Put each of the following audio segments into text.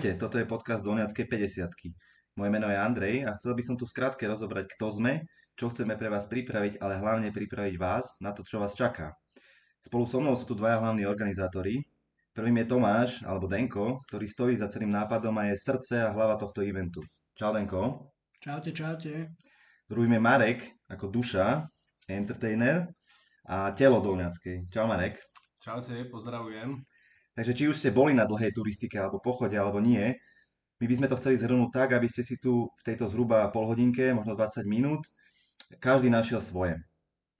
Ahojte, toto je podcast Dolňackej 50 Moje meno je Andrej a chcel by som tu skrátke rozobrať, kto sme, čo chceme pre vás pripraviť, ale hlavne pripraviť vás na to, čo vás čaká. Spolu so mnou sú tu dvaja hlavní organizátori. Prvým je Tomáš, alebo Denko, ktorý stojí za celým nápadom a je srdce a hlava tohto eventu. Čau Denko. Čaute, čaute. Druhým je Marek, ako duša, entertainer a telo Dolňackej. Čau Marek. Čaute, pozdravujem. Takže či už ste boli na dlhej turistike alebo pochode alebo nie, my by sme to chceli zhrnúť tak, aby ste si tu v tejto zhruba pol hodinke, možno 20 minút, každý našiel svoje.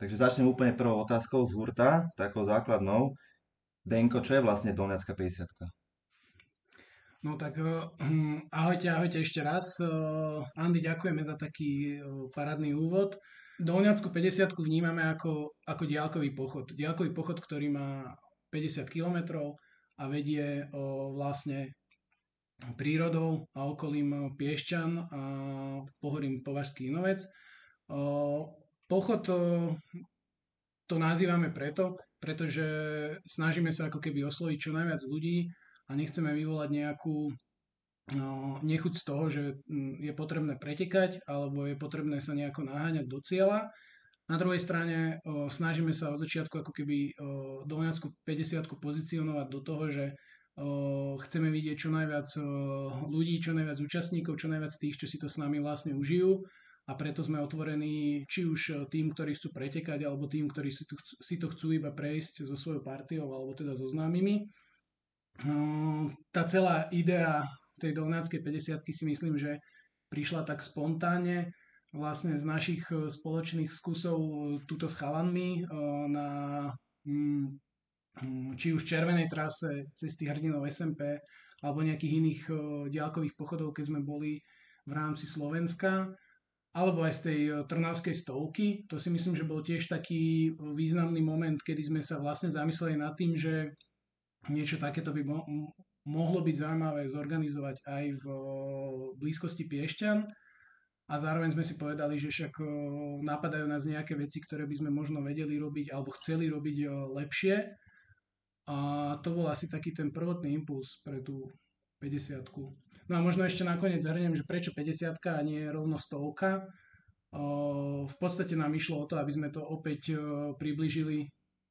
Takže začnem úplne prvou otázkou z hurta, takou základnou. Denko, čo je vlastne Dolňacká 50 No tak uh, ahojte, ahojte ešte raz. Uh, Andy, ďakujeme za taký uh, parádny úvod. Dolňackú 50 vnímame ako, ako diálkový pochod. Diálkový pochod, ktorý má 50 kilometrov, a vedie o, vlastne prírodou a okolím Piešťan a pohorím Považský Inovec. O, pochod to nazývame preto, pretože snažíme sa ako keby osloviť čo najviac ľudí a nechceme vyvolať nejakú nechuť z toho, že je potrebné pretekať alebo je potrebné sa nejako naháňať do cieľa, na druhej strane o, snažíme sa od začiatku ako keby Dolňackú 50 pozicionovať do toho, že o, chceme vidieť čo najviac o, ľudí, čo najviac účastníkov, čo najviac tých, čo si to s nami vlastne užijú a preto sme otvorení či už tým, ktorí chcú pretekať, alebo tým, ktorí si to, si to chcú iba prejsť so svojou partiou, alebo teda so známymi. Tá celá idea tej Dolňackej 50 si myslím, že prišla tak spontánne vlastne z našich e, spoločných skúsov e, túto s chalanmi e, na mm, mm, či už červenej trase cesty hrdinov SMP alebo nejakých iných diálkových pochodov, keď sme boli v rámci Slovenska alebo aj z tej Trnavskej stovky. To si myslím, že bol tiež taký významný moment, kedy sme sa vlastne zamysleli nad tým, že niečo takéto by mo- mohlo byť zaujímavé zorganizovať aj v blízkosti Piešťan a zároveň sme si povedali, že však napadajú nás nejaké veci, ktoré by sme možno vedeli robiť alebo chceli robiť lepšie. A to bol asi taký ten prvotný impuls pre tú 50 No a možno ešte nakoniec zhrniem, že prečo 50 a nie rovno stovka. V podstate nám išlo o to, aby sme to opäť približili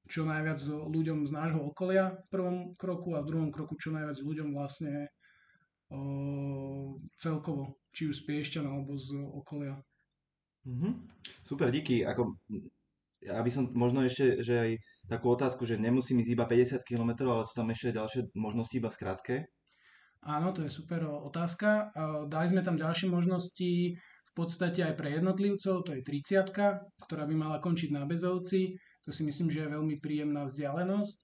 čo najviac ľuďom z nášho okolia v prvom kroku a v druhom kroku čo najviac ľuďom vlastne celkovo či už z Piešťan alebo z okolia. Mm-hmm. Super, díky. Ako, aby som možno ešte, že aj takú otázku, že nemusím ísť iba 50 km, ale sú tam ešte ďalšie možnosti iba skrátke. Áno, to je super otázka. Dali sme tam ďalšie možnosti v podstate aj pre jednotlivcov, to je 30 ktorá by mala končiť na Bezovci. To si myslím, že je veľmi príjemná vzdialenosť,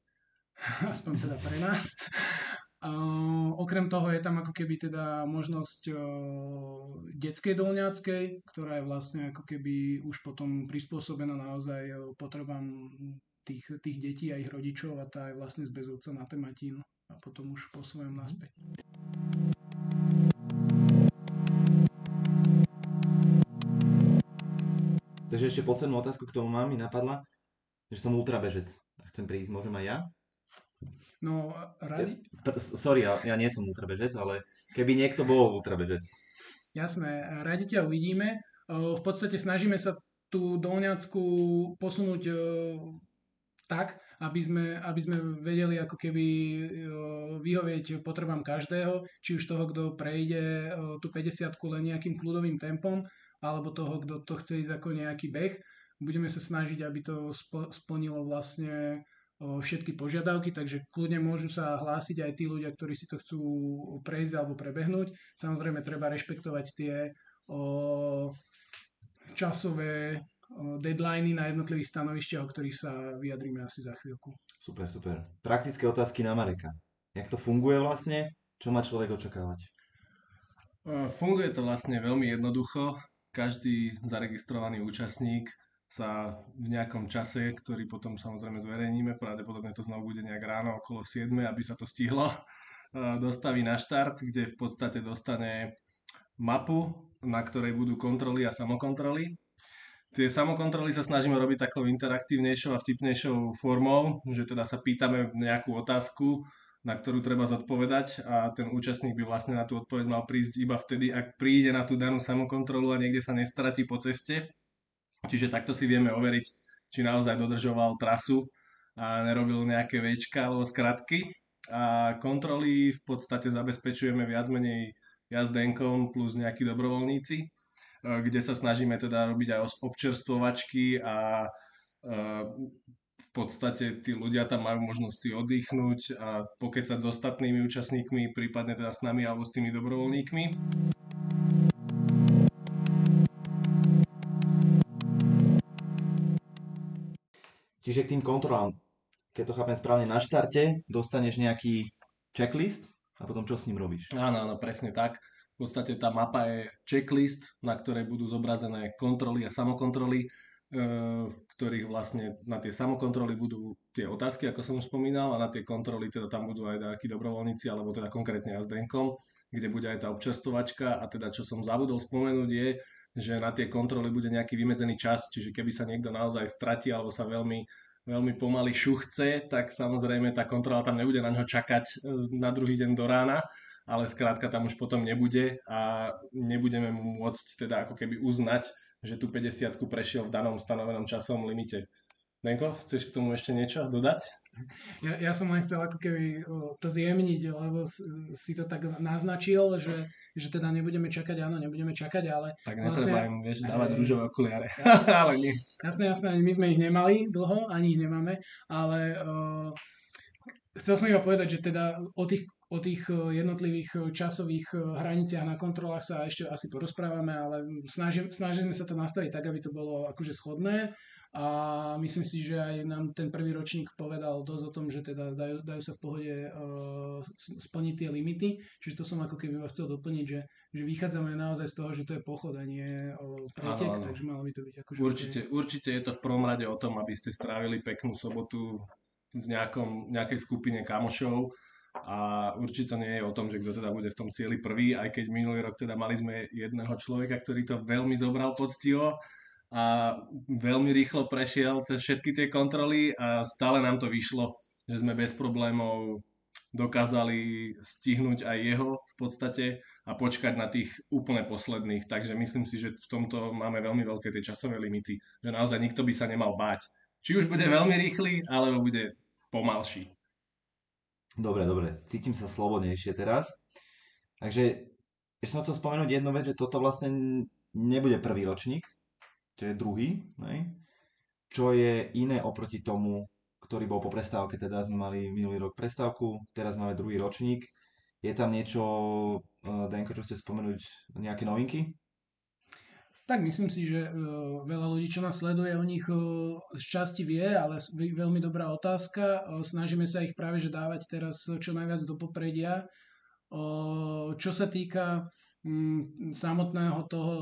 aspoň teda pre nás. Uh, okrem toho je tam ako keby teda možnosť uh, detskej dolňackej, ktorá je vlastne ako keby už potom prispôsobená naozaj uh, potrebám tých, tých detí a ich rodičov a tá je vlastne z Bezovca na Tematín a potom už po svojom naspäť. Takže ešte poslednú otázku k tomu mám, mi napadla, že som ultrabežec. Chcem prísť, môžem aj ja? No, radi... Sorry, ja, ja nie som ultrabežec, ale keby niekto bol ultrabežec. Jasné, radi ťa uvidíme. V podstate snažíme sa tú dolňackú posunúť tak, aby sme, aby sme vedeli ako keby vyhovieť potrebám každého, či už toho, kto prejde tú 50 len nejakým kľudovým tempom, alebo toho, kto to chce ísť ako nejaký beh. Budeme sa snažiť, aby to splnilo vlastne všetky požiadavky, takže kľudne môžu sa hlásiť aj tí ľudia, ktorí si to chcú prejsť alebo prebehnúť. Samozrejme, treba rešpektovať tie o, časové o, deadliny na jednotlivých stanovišťach, o ktorých sa vyjadríme asi za chvíľku. Super, super. Praktické otázky na Mareka. Jak to funguje vlastne? Čo má človek očakávať? Funguje to vlastne veľmi jednoducho. Každý zaregistrovaný účastník sa v nejakom čase, ktorý potom samozrejme zverejníme, pravdepodobne to znovu bude nejak ráno okolo 7, aby sa to stihlo, dostaví na štart, kde v podstate dostane mapu, na ktorej budú kontroly a samokontroly. Tie samokontroly sa snažíme robiť takou interaktívnejšou a vtipnejšou formou, že teda sa pýtame nejakú otázku na ktorú treba zodpovedať a ten účastník by vlastne na tú odpoveď mal prísť iba vtedy, ak príde na tú danú samokontrolu a niekde sa nestratí po ceste. Čiže takto si vieme overiť, či naozaj dodržoval trasu a nerobil nejaké večka alebo skratky. A kontroly v podstate zabezpečujeme viac menej jazdenkom plus nejakí dobrovoľníci, e, kde sa snažíme teda robiť aj občerstvovačky a e, v podstate tí ľudia tam majú možnosť si oddychnúť a pokecať s ostatnými účastníkmi, prípadne teda s nami alebo s tými dobrovoľníkmi. Čiže k tým kontrolám, keď to chápem správne, na štarte dostaneš nejaký checklist a potom čo s ním robíš? Áno, áno, presne tak. V podstate tá mapa je checklist, na ktorej budú zobrazené kontroly a samokontroly, e, v ktorých vlastne na tie samokontroly budú tie otázky, ako som už spomínal, a na tie kontroly teda tam budú aj nejakí dobrovoľníci, alebo teda konkrétne jazdenkom, kde bude aj tá občerstovačka a teda čo som zabudol spomenúť je, že na tie kontroly bude nejaký vymedzený čas, čiže keby sa niekto naozaj stratí alebo sa veľmi, veľmi pomaly šuchce, tak samozrejme tá kontrola tam nebude na ňo čakať e, na druhý deň do rána, ale skrátka tam už potom nebude a nebudeme mu môcť teda ako keby uznať, že tú 50 prešiel v danom stanovenom časovom limite. Denko, chceš k tomu ešte niečo dodať? Ja, ja som len chcel ako keby to zjemniť, lebo si to tak naznačil, že, že teda nebudeme čakať, áno, nebudeme čakať, ale... Tak netreba vlastne, im, vieš, dávať aj, rúžové okuliare. ale nie. Jasné, jasné, my sme ich nemali dlho, ani ich nemáme, ale uh, chcel som iba povedať, že teda o tých, o tých jednotlivých časových hraniciach na kontrolách sa ešte asi porozprávame, ale snažíme, snažíme sa to nastaviť tak, aby to bolo akože schodné a myslím si, že aj nám ten prvý ročník povedal dosť o tom, že teda dajú, dajú sa v pohode uh, splniť tie limity. Čiže to som ako keby chcel doplniť, že, že vychádzame naozaj z toho, že to je pochod a nie o pretek, áno, takže malo by to byť akože... Určite, okay. určite je to v prvom rade o tom, aby ste strávili peknú sobotu v nejakom, nejakej skupine kamošov a určite nie je o tom, že kto teda bude v tom cieli prvý, aj keď minulý rok teda mali sme jedného človeka, ktorý to veľmi zobral poctivo, a veľmi rýchlo prešiel cez všetky tie kontroly a stále nám to vyšlo, že sme bez problémov dokázali stihnúť aj jeho v podstate a počkať na tých úplne posledných. Takže myslím si, že v tomto máme veľmi veľké tie časové limity, že naozaj nikto by sa nemal báť. Či už bude veľmi rýchly, alebo bude pomalší. Dobre, dobre, cítim sa slobodnejšie teraz. Takže ešte som chcel spomenúť jednu vec, že toto vlastne nebude prvý ročník, to je druhý, ne? čo je iné oproti tomu, ktorý bol po prestávke, teda sme mali minulý rok prestávku, teraz máme druhý ročník. Je tam niečo, eh, Denko, čo chce spomenúť, nejaké novinky? Tak myslím si, že uh, veľa ľudí, čo nás sleduje, o nich uh, z časti vie, ale veľmi dobrá otázka. Snažíme sa ich práve že dávať teraz čo najviac do popredia. Čo sa týka samotného toho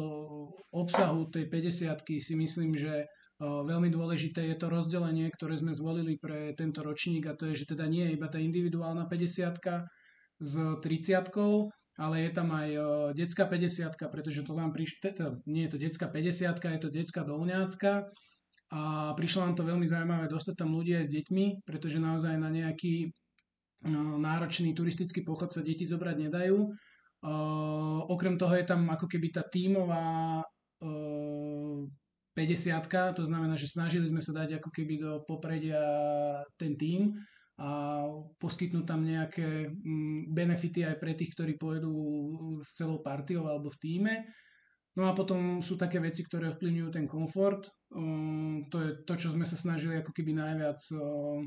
obsahu tej 50 si myslím, že veľmi dôležité je to rozdelenie, ktoré sme zvolili pre tento ročník a to je, že teda nie je iba tá individuálna 50 s 30 ale je tam aj detská 50 pretože to nám prišlo, teda nie je to detská 50 je to detská dolňácka a prišlo nám to veľmi zaujímavé dostať tam ľudí aj s deťmi, pretože naozaj na nejaký náročný turistický pochod sa deti zobrať nedajú Uh, okrem toho je tam ako keby tá tímová uh, 50 to znamená, že snažili sme sa dať ako keby do popredia ten tím a poskytnúť tam nejaké mm, benefity aj pre tých, ktorí pôjdu s celou partiou alebo v týme. No a potom sú také veci, ktoré vplyvňujú ten komfort. Um, to je to, čo sme sa snažili ako keby najviac uh,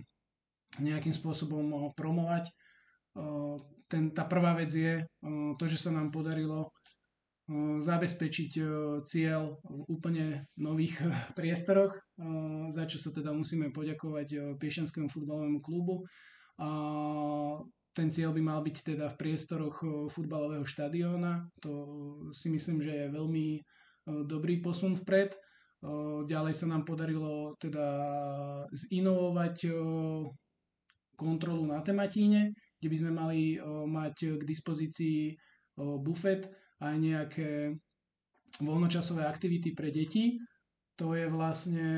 nejakým spôsobom promovať. Ten, tá prvá vec je to, že sa nám podarilo zabezpečiť cieľ v úplne nových priestoroch, za čo sa teda musíme poďakovať Piešenskému futbalovému klubu. A ten cieľ by mal byť teda v priestoroch futbalového štadióna. To si myslím, že je veľmi dobrý posun vpred. Ďalej sa nám podarilo teda zinovovať kontrolu na tematíne, kde by sme mali mať k dispozícii bufet a nejaké voľnočasové aktivity pre deti. To je vlastne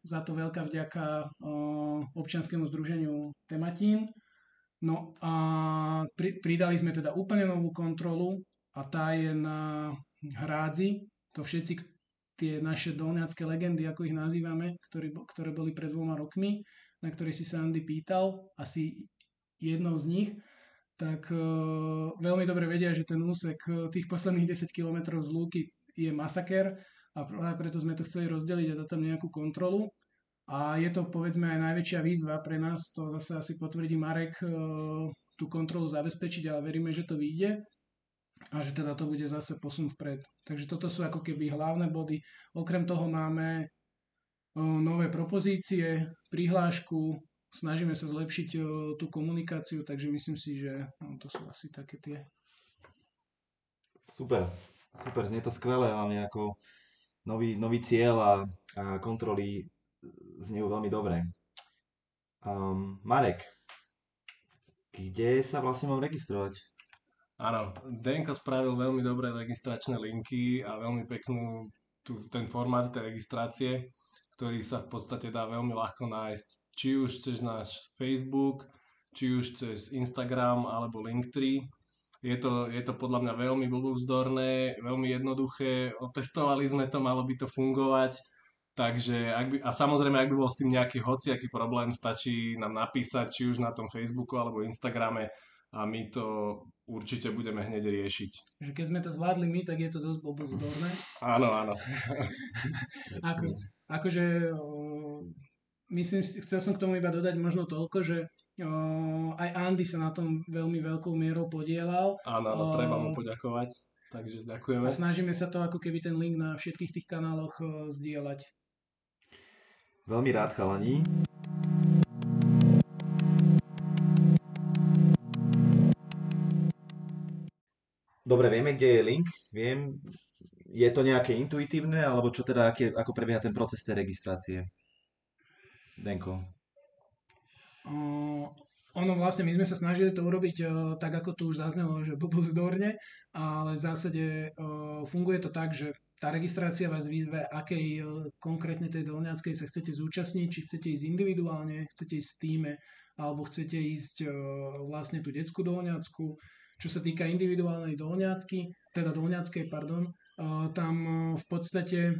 za to veľká vďaka občianskému združeniu Tematín. No a pri, pridali sme teda úplne novú kontrolu a tá je na hrádzi. To všetci tie naše dolňacké legendy, ako ich nazývame, ktorý, ktoré boli pred dvoma rokmi, na ktoré si sa Andy pýtal, asi jednou z nich, tak uh, veľmi dobre vedia, že ten úsek e, tých posledných 10 km z Lúky je masaker a práve preto sme to chceli rozdeliť a dať tam nejakú kontrolu. A je to povedzme aj najväčšia výzva pre nás, to zase asi potvrdí Marek, e, tú kontrolu zabezpečiť, ale veríme, že to vyjde a že teda to bude zase posun vpred. Takže toto sú ako keby hlavné body. Okrem toho máme e, nové propozície, prihlášku, snažíme sa zlepšiť e, tú komunikáciu, takže myslím si, že no, to sú asi také tie. Super, super, znie to skvelé, hlavne ako nový, nový cieľ a, a kontroly znejú veľmi dobre. Um, Marek, kde sa vlastne mám registrovať? Áno, Denko spravil veľmi dobré registračné linky a veľmi peknú tu, ten formát tej registrácie, ktorý sa v podstate dá veľmi ľahko nájsť, či už cez náš Facebook, či už cez Instagram alebo Linktree. Je to, je to podľa mňa veľmi blúzdorné, veľmi jednoduché, otestovali sme to, malo by to fungovať Takže ak by, a samozrejme, ak by bol s tým nejaký hociaký problém, stačí nám napísať, či už na tom Facebooku alebo Instagrame a my to určite budeme hneď riešiť. Že keď sme to zvládli my, tak je to dosť blbosdorné. Áno, áno. Ako, akože myslím, chcel som k tomu iba dodať možno toľko, že o, aj Andy sa na tom veľmi veľkou mierou podielal. Áno, áno, treba mu poďakovať. Takže ďakujeme. A snažíme sa to ako keby ten link na všetkých tých kanáloch zdieľať. Veľmi rád, chalani. Dobre, vieme, kde je link. Viem, je to nejaké intuitívne, alebo čo teda, aké, ako prebieha ten proces tej registrácie? Denko. Uh, ono vlastne, my sme sa snažili to urobiť uh, tak, ako to už zaznelo, že blbúzdorne, ale v zásade uh, funguje to tak, že tá registrácia vás vyzve, akej e, konkrétne tej dolňackej sa chcete zúčastniť, či chcete ísť individuálne, chcete ísť v týme, alebo chcete ísť vlastne tú detskú dolňacku. Čo sa týka individuálnej dolňacky, teda dolňackej, pardon, tam v podstate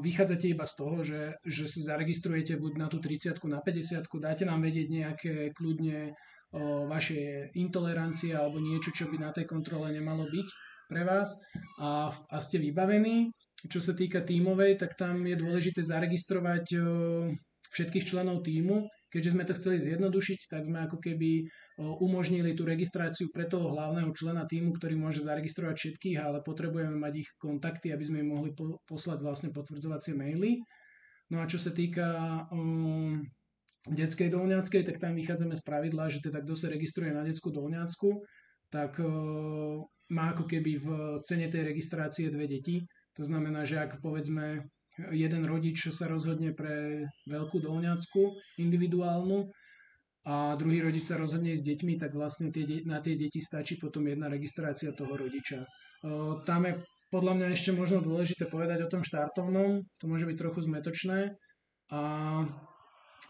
vychádzate iba z toho, že, že si zaregistrujete buď na tú 30 na 50 dáte nám vedieť nejaké kľudne vaše intolerancie alebo niečo, čo by na tej kontrole nemalo byť pre vás a, a ste vybavení. Čo sa týka tímovej, tak tam je dôležité zaregistrovať všetkých členov týmu. Keďže sme to chceli zjednodušiť, tak sme ako keby umožnili tú registráciu pre toho hlavného člena týmu, ktorý môže zaregistrovať všetkých, ale potrebujeme mať ich kontakty, aby sme im mohli poslať vlastne potvrdzovacie maily. No a čo sa týka um, detskej dolňackej, tak tam vychádzame z pravidla, že teda kto sa registruje na detskú dolňacku, tak uh, má ako keby v cene tej registrácie dve deti. To znamená, že ak povedzme jeden rodič sa rozhodne pre veľkú dolňacku individuálnu a druhý rodič sa rozhodne s deťmi, tak vlastne tie, na tie deti stačí potom jedna registrácia toho rodiča. Tam je podľa mňa ešte možno dôležité povedať o tom štartovnom, to môže byť trochu zmetočné. A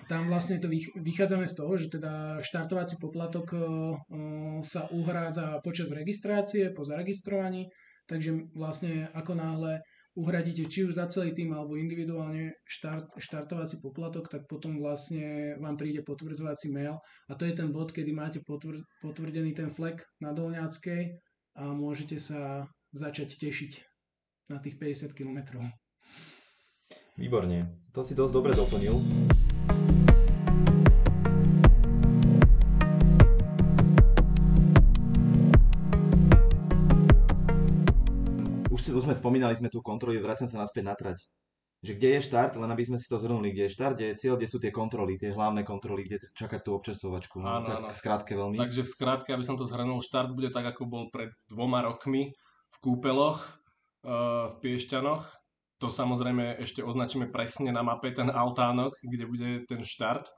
tam vlastne to vychádzame z toho, že teda štartovací poplatok sa uhrádza počas registrácie, po zaregistrovaní, takže vlastne ako náhle uhradíte či už za celý tým alebo individuálne štart, štartovací poplatok, tak potom vlastne vám príde potvrdzovací mail a to je ten bod, kedy máte potvr, potvrdený ten flek na Dolňackej a môžete sa začať tešiť na tých 50 km. Výborne, to si dosť dobre doplnil. Sme spomínali sme tu kontroly, vracam sa naspäť na trať. Že kde je štart, len aby sme si to zhrnuli, kde je štart, kde je cieľ, kde sú tie kontroly, tie hlavné kontroly, kde čakať tú občerstvovačku. No, áno, tak áno. skrátke veľmi. Takže v skrátke, aby som to zhrnul, štart bude tak, ako bol pred dvoma rokmi v Kúpeloch, uh, v Piešťanoch. To samozrejme ešte označíme presne na mape ten altánok, kde bude ten štart.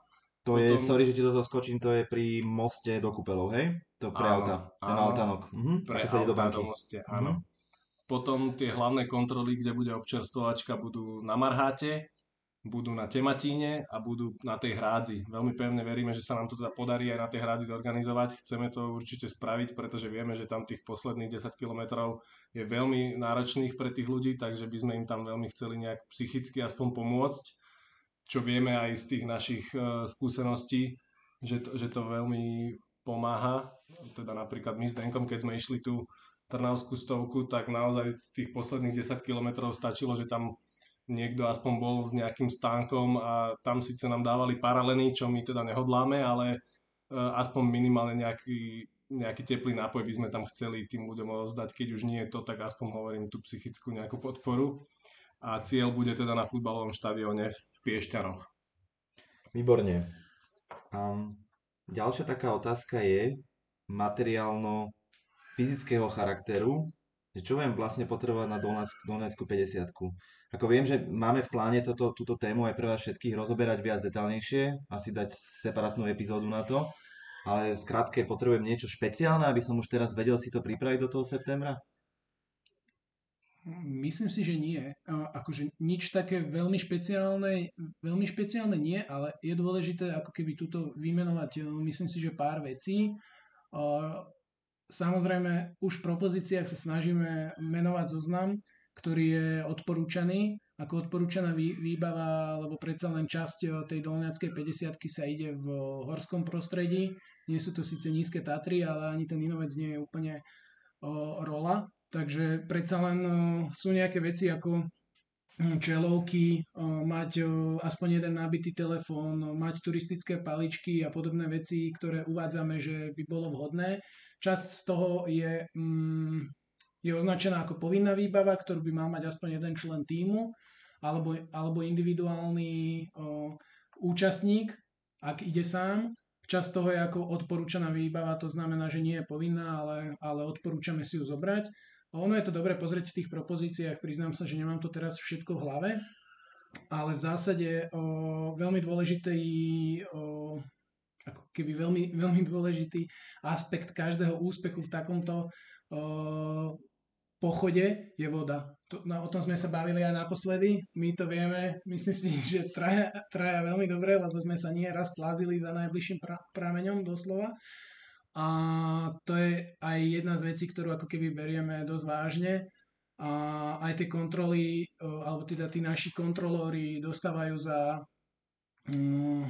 To Potom... je, sorry, že ti to skočím, to je pri moste do Kúpelov, hej? To pre áno, auta, ten áno, altánok. Mhm, pre auta do, banky. do moste, áno. Mhm. Potom tie hlavné kontroly, kde bude občerstvovačka, budú na Marháte budú na Tematíne a budú na tej hrádzi. Veľmi pevne veríme, že sa nám to teda podarí aj na tej hrádzi zorganizovať. Chceme to určite spraviť, pretože vieme, že tam tých posledných 10 kilometrov je veľmi náročných pre tých ľudí, takže by sme im tam veľmi chceli nejak psychicky aspoň pomôcť, čo vieme aj z tých našich uh, skúseností, že to, že to veľmi pomáha. Teda napríklad my s Denkom, keď sme išli tú Trnavskú stovku, tak naozaj tých posledných 10 kilometrov stačilo, že tam niekto aspoň bol s nejakým stánkom a tam síce nám dávali paraleny, čo my teda nehodláme, ale e, aspoň minimálne nejaký, nejaký teplý nápoj by sme tam chceli tým ľuďom ozdať, keď už nie je to, tak aspoň hovorím tú psychickú nejakú podporu. A cieľ bude teda na futbalovom štadióne v Piešťanoch. Výborne. Um, ďalšia taká otázka je materiálno fyzického charakteru, že čo budem vlastne potrebovať na Donetsku 50 ako viem, že máme v pláne toto, túto tému aj pre vás všetkých rozoberať viac detálnejšie, asi dať separátnu epizódu na to, ale skrátke potrebujem niečo špeciálne, aby som už teraz vedel si to pripraviť do toho septembra? Myslím si, že nie. Akože nič také veľmi špeciálne, veľmi špeciálne nie, ale je dôležité ako keby túto vymenovať, myslím si, že pár vecí. Samozrejme, už v propozíciách sa snažíme menovať zoznam, ktorý je odporúčaný ako odporúčaná výbava, lebo predsa len časť eh, tej dolniackej 50 sa ide v horskom prostredí. Nie sú to síce nízke Tatry, ale ani ten inovec nie je úplne o, rola. Takže predsa len o, sú nejaké veci ako hm, čelovky, o, mať aspoň jeden nabitý telefón, mať turistické paličky a podobné veci, ktoré uvádzame, že by bolo vhodné. Časť z toho je mm, je označená ako povinná výbava, ktorú by mal mať aspoň jeden člen týmu, alebo, alebo individuálny o, účastník, ak ide sám. Čas toho je ako odporúčaná výbava, to znamená, že nie je povinná, ale, ale odporúčame si ju zobrať. Ono je to dobre pozrieť v tých propozíciách, priznám sa, že nemám to teraz všetko v hlave, ale v zásade o, veľmi dôležitý, o, ako keby veľmi, veľmi dôležitý aspekt každého úspechu v takomto o, pochode je voda. To, no, o tom sme sa bavili aj naposledy. My to vieme, myslím si, že traja, traja veľmi dobre, lebo sme sa nie raz plázili za najbližším pra, prameňom doslova. A to je aj jedna z vecí, ktorú ako keby berieme dosť vážne. A aj tie kontroly, alebo teda tí naši kontrolóri dostávajú za um,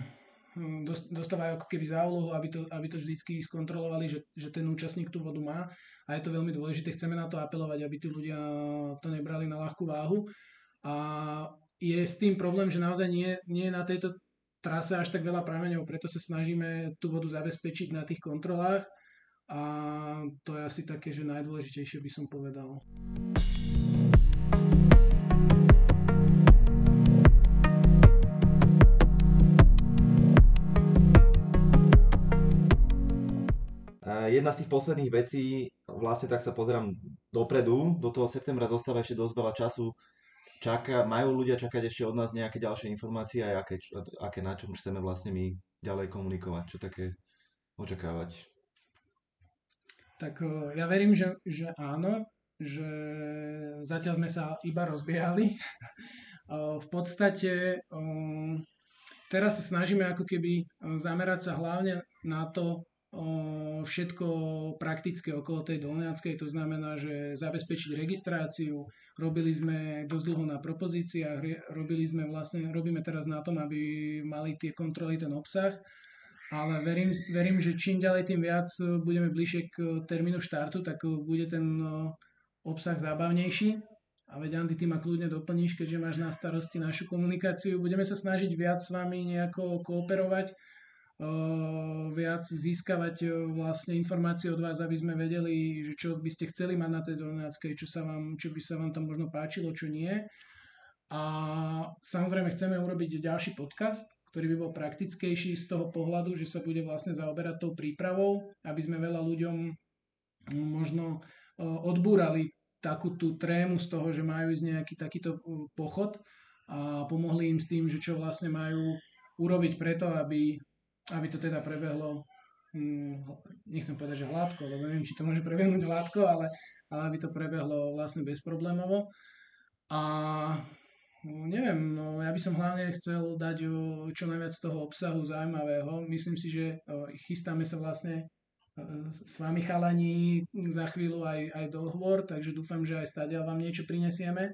dostávajú ako keby za úlohu, aby to, aby to vždycky skontrolovali, že, že ten účastník tú vodu má a je to veľmi dôležité. Chceme na to apelovať, aby tí ľudia to nebrali na ľahkú váhu. A je s tým problém, že naozaj nie, nie je na tejto trase až tak veľa prameňov, preto sa snažíme tú vodu zabezpečiť na tých kontrolách a to je asi také, že najdôležitejšie by som povedal. Jedna z tých posledných vecí, vlastne tak sa pozerám dopredu, do toho septembra zostáva ešte dosť veľa času. Čaká, majú ľudia čakať ešte od nás nejaké ďalšie informácie a aké, aké na čom chceme vlastne my ďalej komunikovať, čo také očakávať? Tak ja verím, že, že áno, že zatiaľ sme sa iba rozbiehali. v podstate teraz sa snažíme ako keby zamerať sa hlavne na to, všetko praktické okolo tej Dolniackej, to znamená, že zabezpečiť registráciu, robili sme dosť dlho na propozíciách, robili sme vlastne, robíme teraz na tom, aby mali tie kontroly ten obsah, ale verím, verím, že čím ďalej, tým viac budeme bližšie k termínu štartu, tak bude ten obsah zábavnejší. A veď Andy, ty ma kľudne doplníš, keďže máš na starosti našu komunikáciu. Budeme sa snažiť viac s vami nejako kooperovať, viac získavať vlastne informácie od vás, aby sme vedeli, že čo by ste chceli mať na tej donáckej, čo, sa vám, čo by sa vám tam možno páčilo, čo nie. A samozrejme chceme urobiť ďalší podcast, ktorý by bol praktickejší z toho pohľadu, že sa bude vlastne zaoberať tou prípravou, aby sme veľa ľuďom možno odbúrali takú tú trému z toho, že majú ísť nejaký takýto pochod a pomohli im s tým, že čo vlastne majú urobiť preto, aby aby to teda prebehlo, hm, nechcem povedať, že hladko, lebo neviem, či to môže prebehnúť hladko, ale, ale aby to prebehlo vlastne bezproblémovo. A No, neviem, no ja by som hlavne chcel dať čo najviac toho obsahu zaujímavého. Myslím si, že chystáme sa vlastne o, s vami chalani za chvíľu aj, aj dohovor, takže dúfam, že aj stadia vám niečo prinesieme.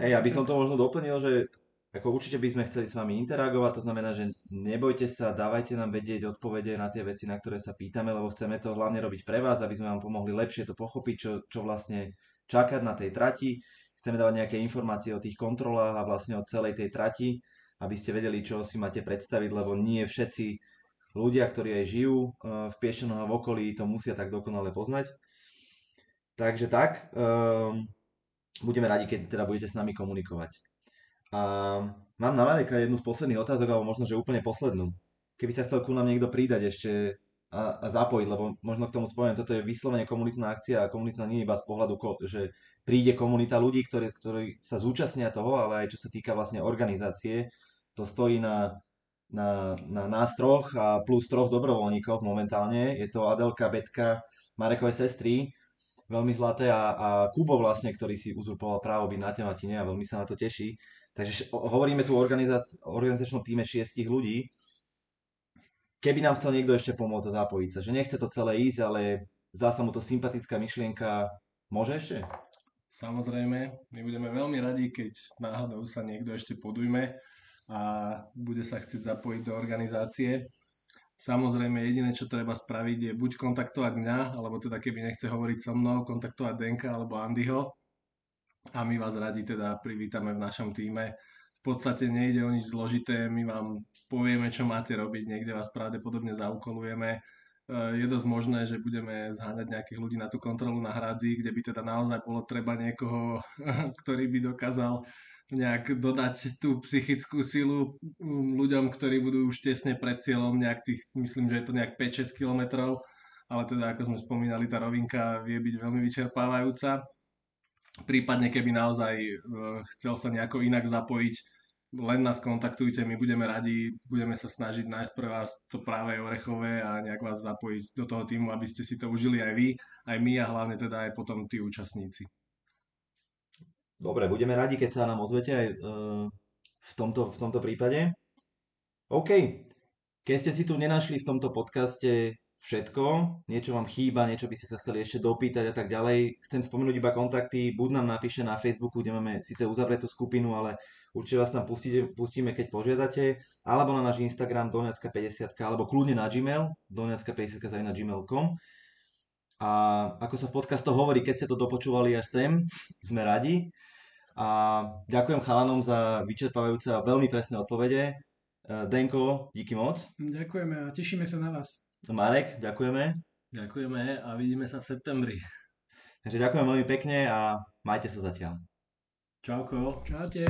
Hej, aby som to možno doplnil, že ako určite by sme chceli s vami interagovať, to znamená, že nebojte sa, dávajte nám vedieť odpovede na tie veci, na ktoré sa pýtame, lebo chceme to hlavne robiť pre vás, aby sme vám pomohli lepšie to pochopiť, čo, čo vlastne čakať na tej trati chceme dávať nejaké informácie o tých kontrolách a vlastne o celej tej trati, aby ste vedeli, čo si máte predstaviť, lebo nie všetci ľudia, ktorí aj žijú eh, v Piešťanoch a v okolí, to musia tak dokonale poznať. Takže tak, um, budeme radi, keď teda budete s nami komunikovať. A mám na Mareka jednu z posledných otázok, alebo možno, že úplne poslednú. Keby sa chcel ku nám niekto pridať ešte a, a zapojiť, lebo možno k tomu spomeniem, toto je vyslovene komunitná akcia a komunitná nie iba z pohľadu, že príde komunita ľudí, ktorí, ktorí sa zúčastnia toho, ale aj čo sa týka vlastne organizácie, to stojí na, na, na nás troch a plus troch dobrovoľníkov momentálne. Je to Adelka, Betka, Marekové sestry, veľmi zlaté a, a Kubo vlastne, ktorý si uzurpoval právo byť na tematine a veľmi sa na to teší. Takže hovoríme tu o organizačnom týme šiestich ľudí. Keby nám chcel niekto ešte pomôcť a zapojiť sa, že nechce to celé ísť, ale zdá sa mu to sympatická myšlienka, môže ešte? Samozrejme, my budeme veľmi radi, keď náhodou sa niekto ešte podujme a bude sa chcieť zapojiť do organizácie. Samozrejme, jediné, čo treba spraviť, je buď kontaktovať mňa, alebo teda keby nechce hovoriť so mnou, kontaktovať Denka alebo Andyho. A my vás radi teda privítame v našom týme. V podstate nejde o nič zložité, my vám povieme, čo máte robiť, niekde vás pravdepodobne zaukolujeme je dosť možné, že budeme zháňať nejakých ľudí na tú kontrolu na hradzi, kde by teda naozaj bolo treba niekoho, ktorý by dokázal nejak dodať tú psychickú silu ľuďom, ktorí budú už tesne pred cieľom nejak tých, myslím, že je to nejak 5-6 kilometrov, ale teda ako sme spomínali, tá rovinka vie byť veľmi vyčerpávajúca. Prípadne keby naozaj uh, chcel sa nejako inak zapojiť, len nás kontaktujte, my budeme radi, budeme sa snažiť nájsť pre vás to práve orechové a nejak vás zapojiť do toho týmu, aby ste si to užili aj vy, aj my a hlavne teda aj potom tí účastníci. Dobre, budeme radi, keď sa nám ozvete aj uh, v, tomto, v tomto prípade. OK, keď ste si tu nenašli v tomto podcaste všetko, niečo vám chýba, niečo by ste sa chceli ešte dopýtať a tak ďalej, chcem spomenúť iba kontakty, buď nám napíšte na Facebooku, kde máme síce uzavretú skupinu, ale určite vás tam pustíte, pustíme, keď požiadate, alebo na náš Instagram donecka50, alebo kľudne na Gmail, donecka50 na gmail.com. A ako sa v podcastoch hovorí, keď ste to dopočúvali až sem, sme radi. A ďakujem chalanom za vyčerpávajúce a veľmi presné odpovede. Denko, díky moc. Ďakujeme a tešíme sa na vás. Marek, ďakujeme. Ďakujeme a vidíme sa v septembri. Takže ďakujem veľmi pekne a majte sa zatiaľ. Čauko. Čaute.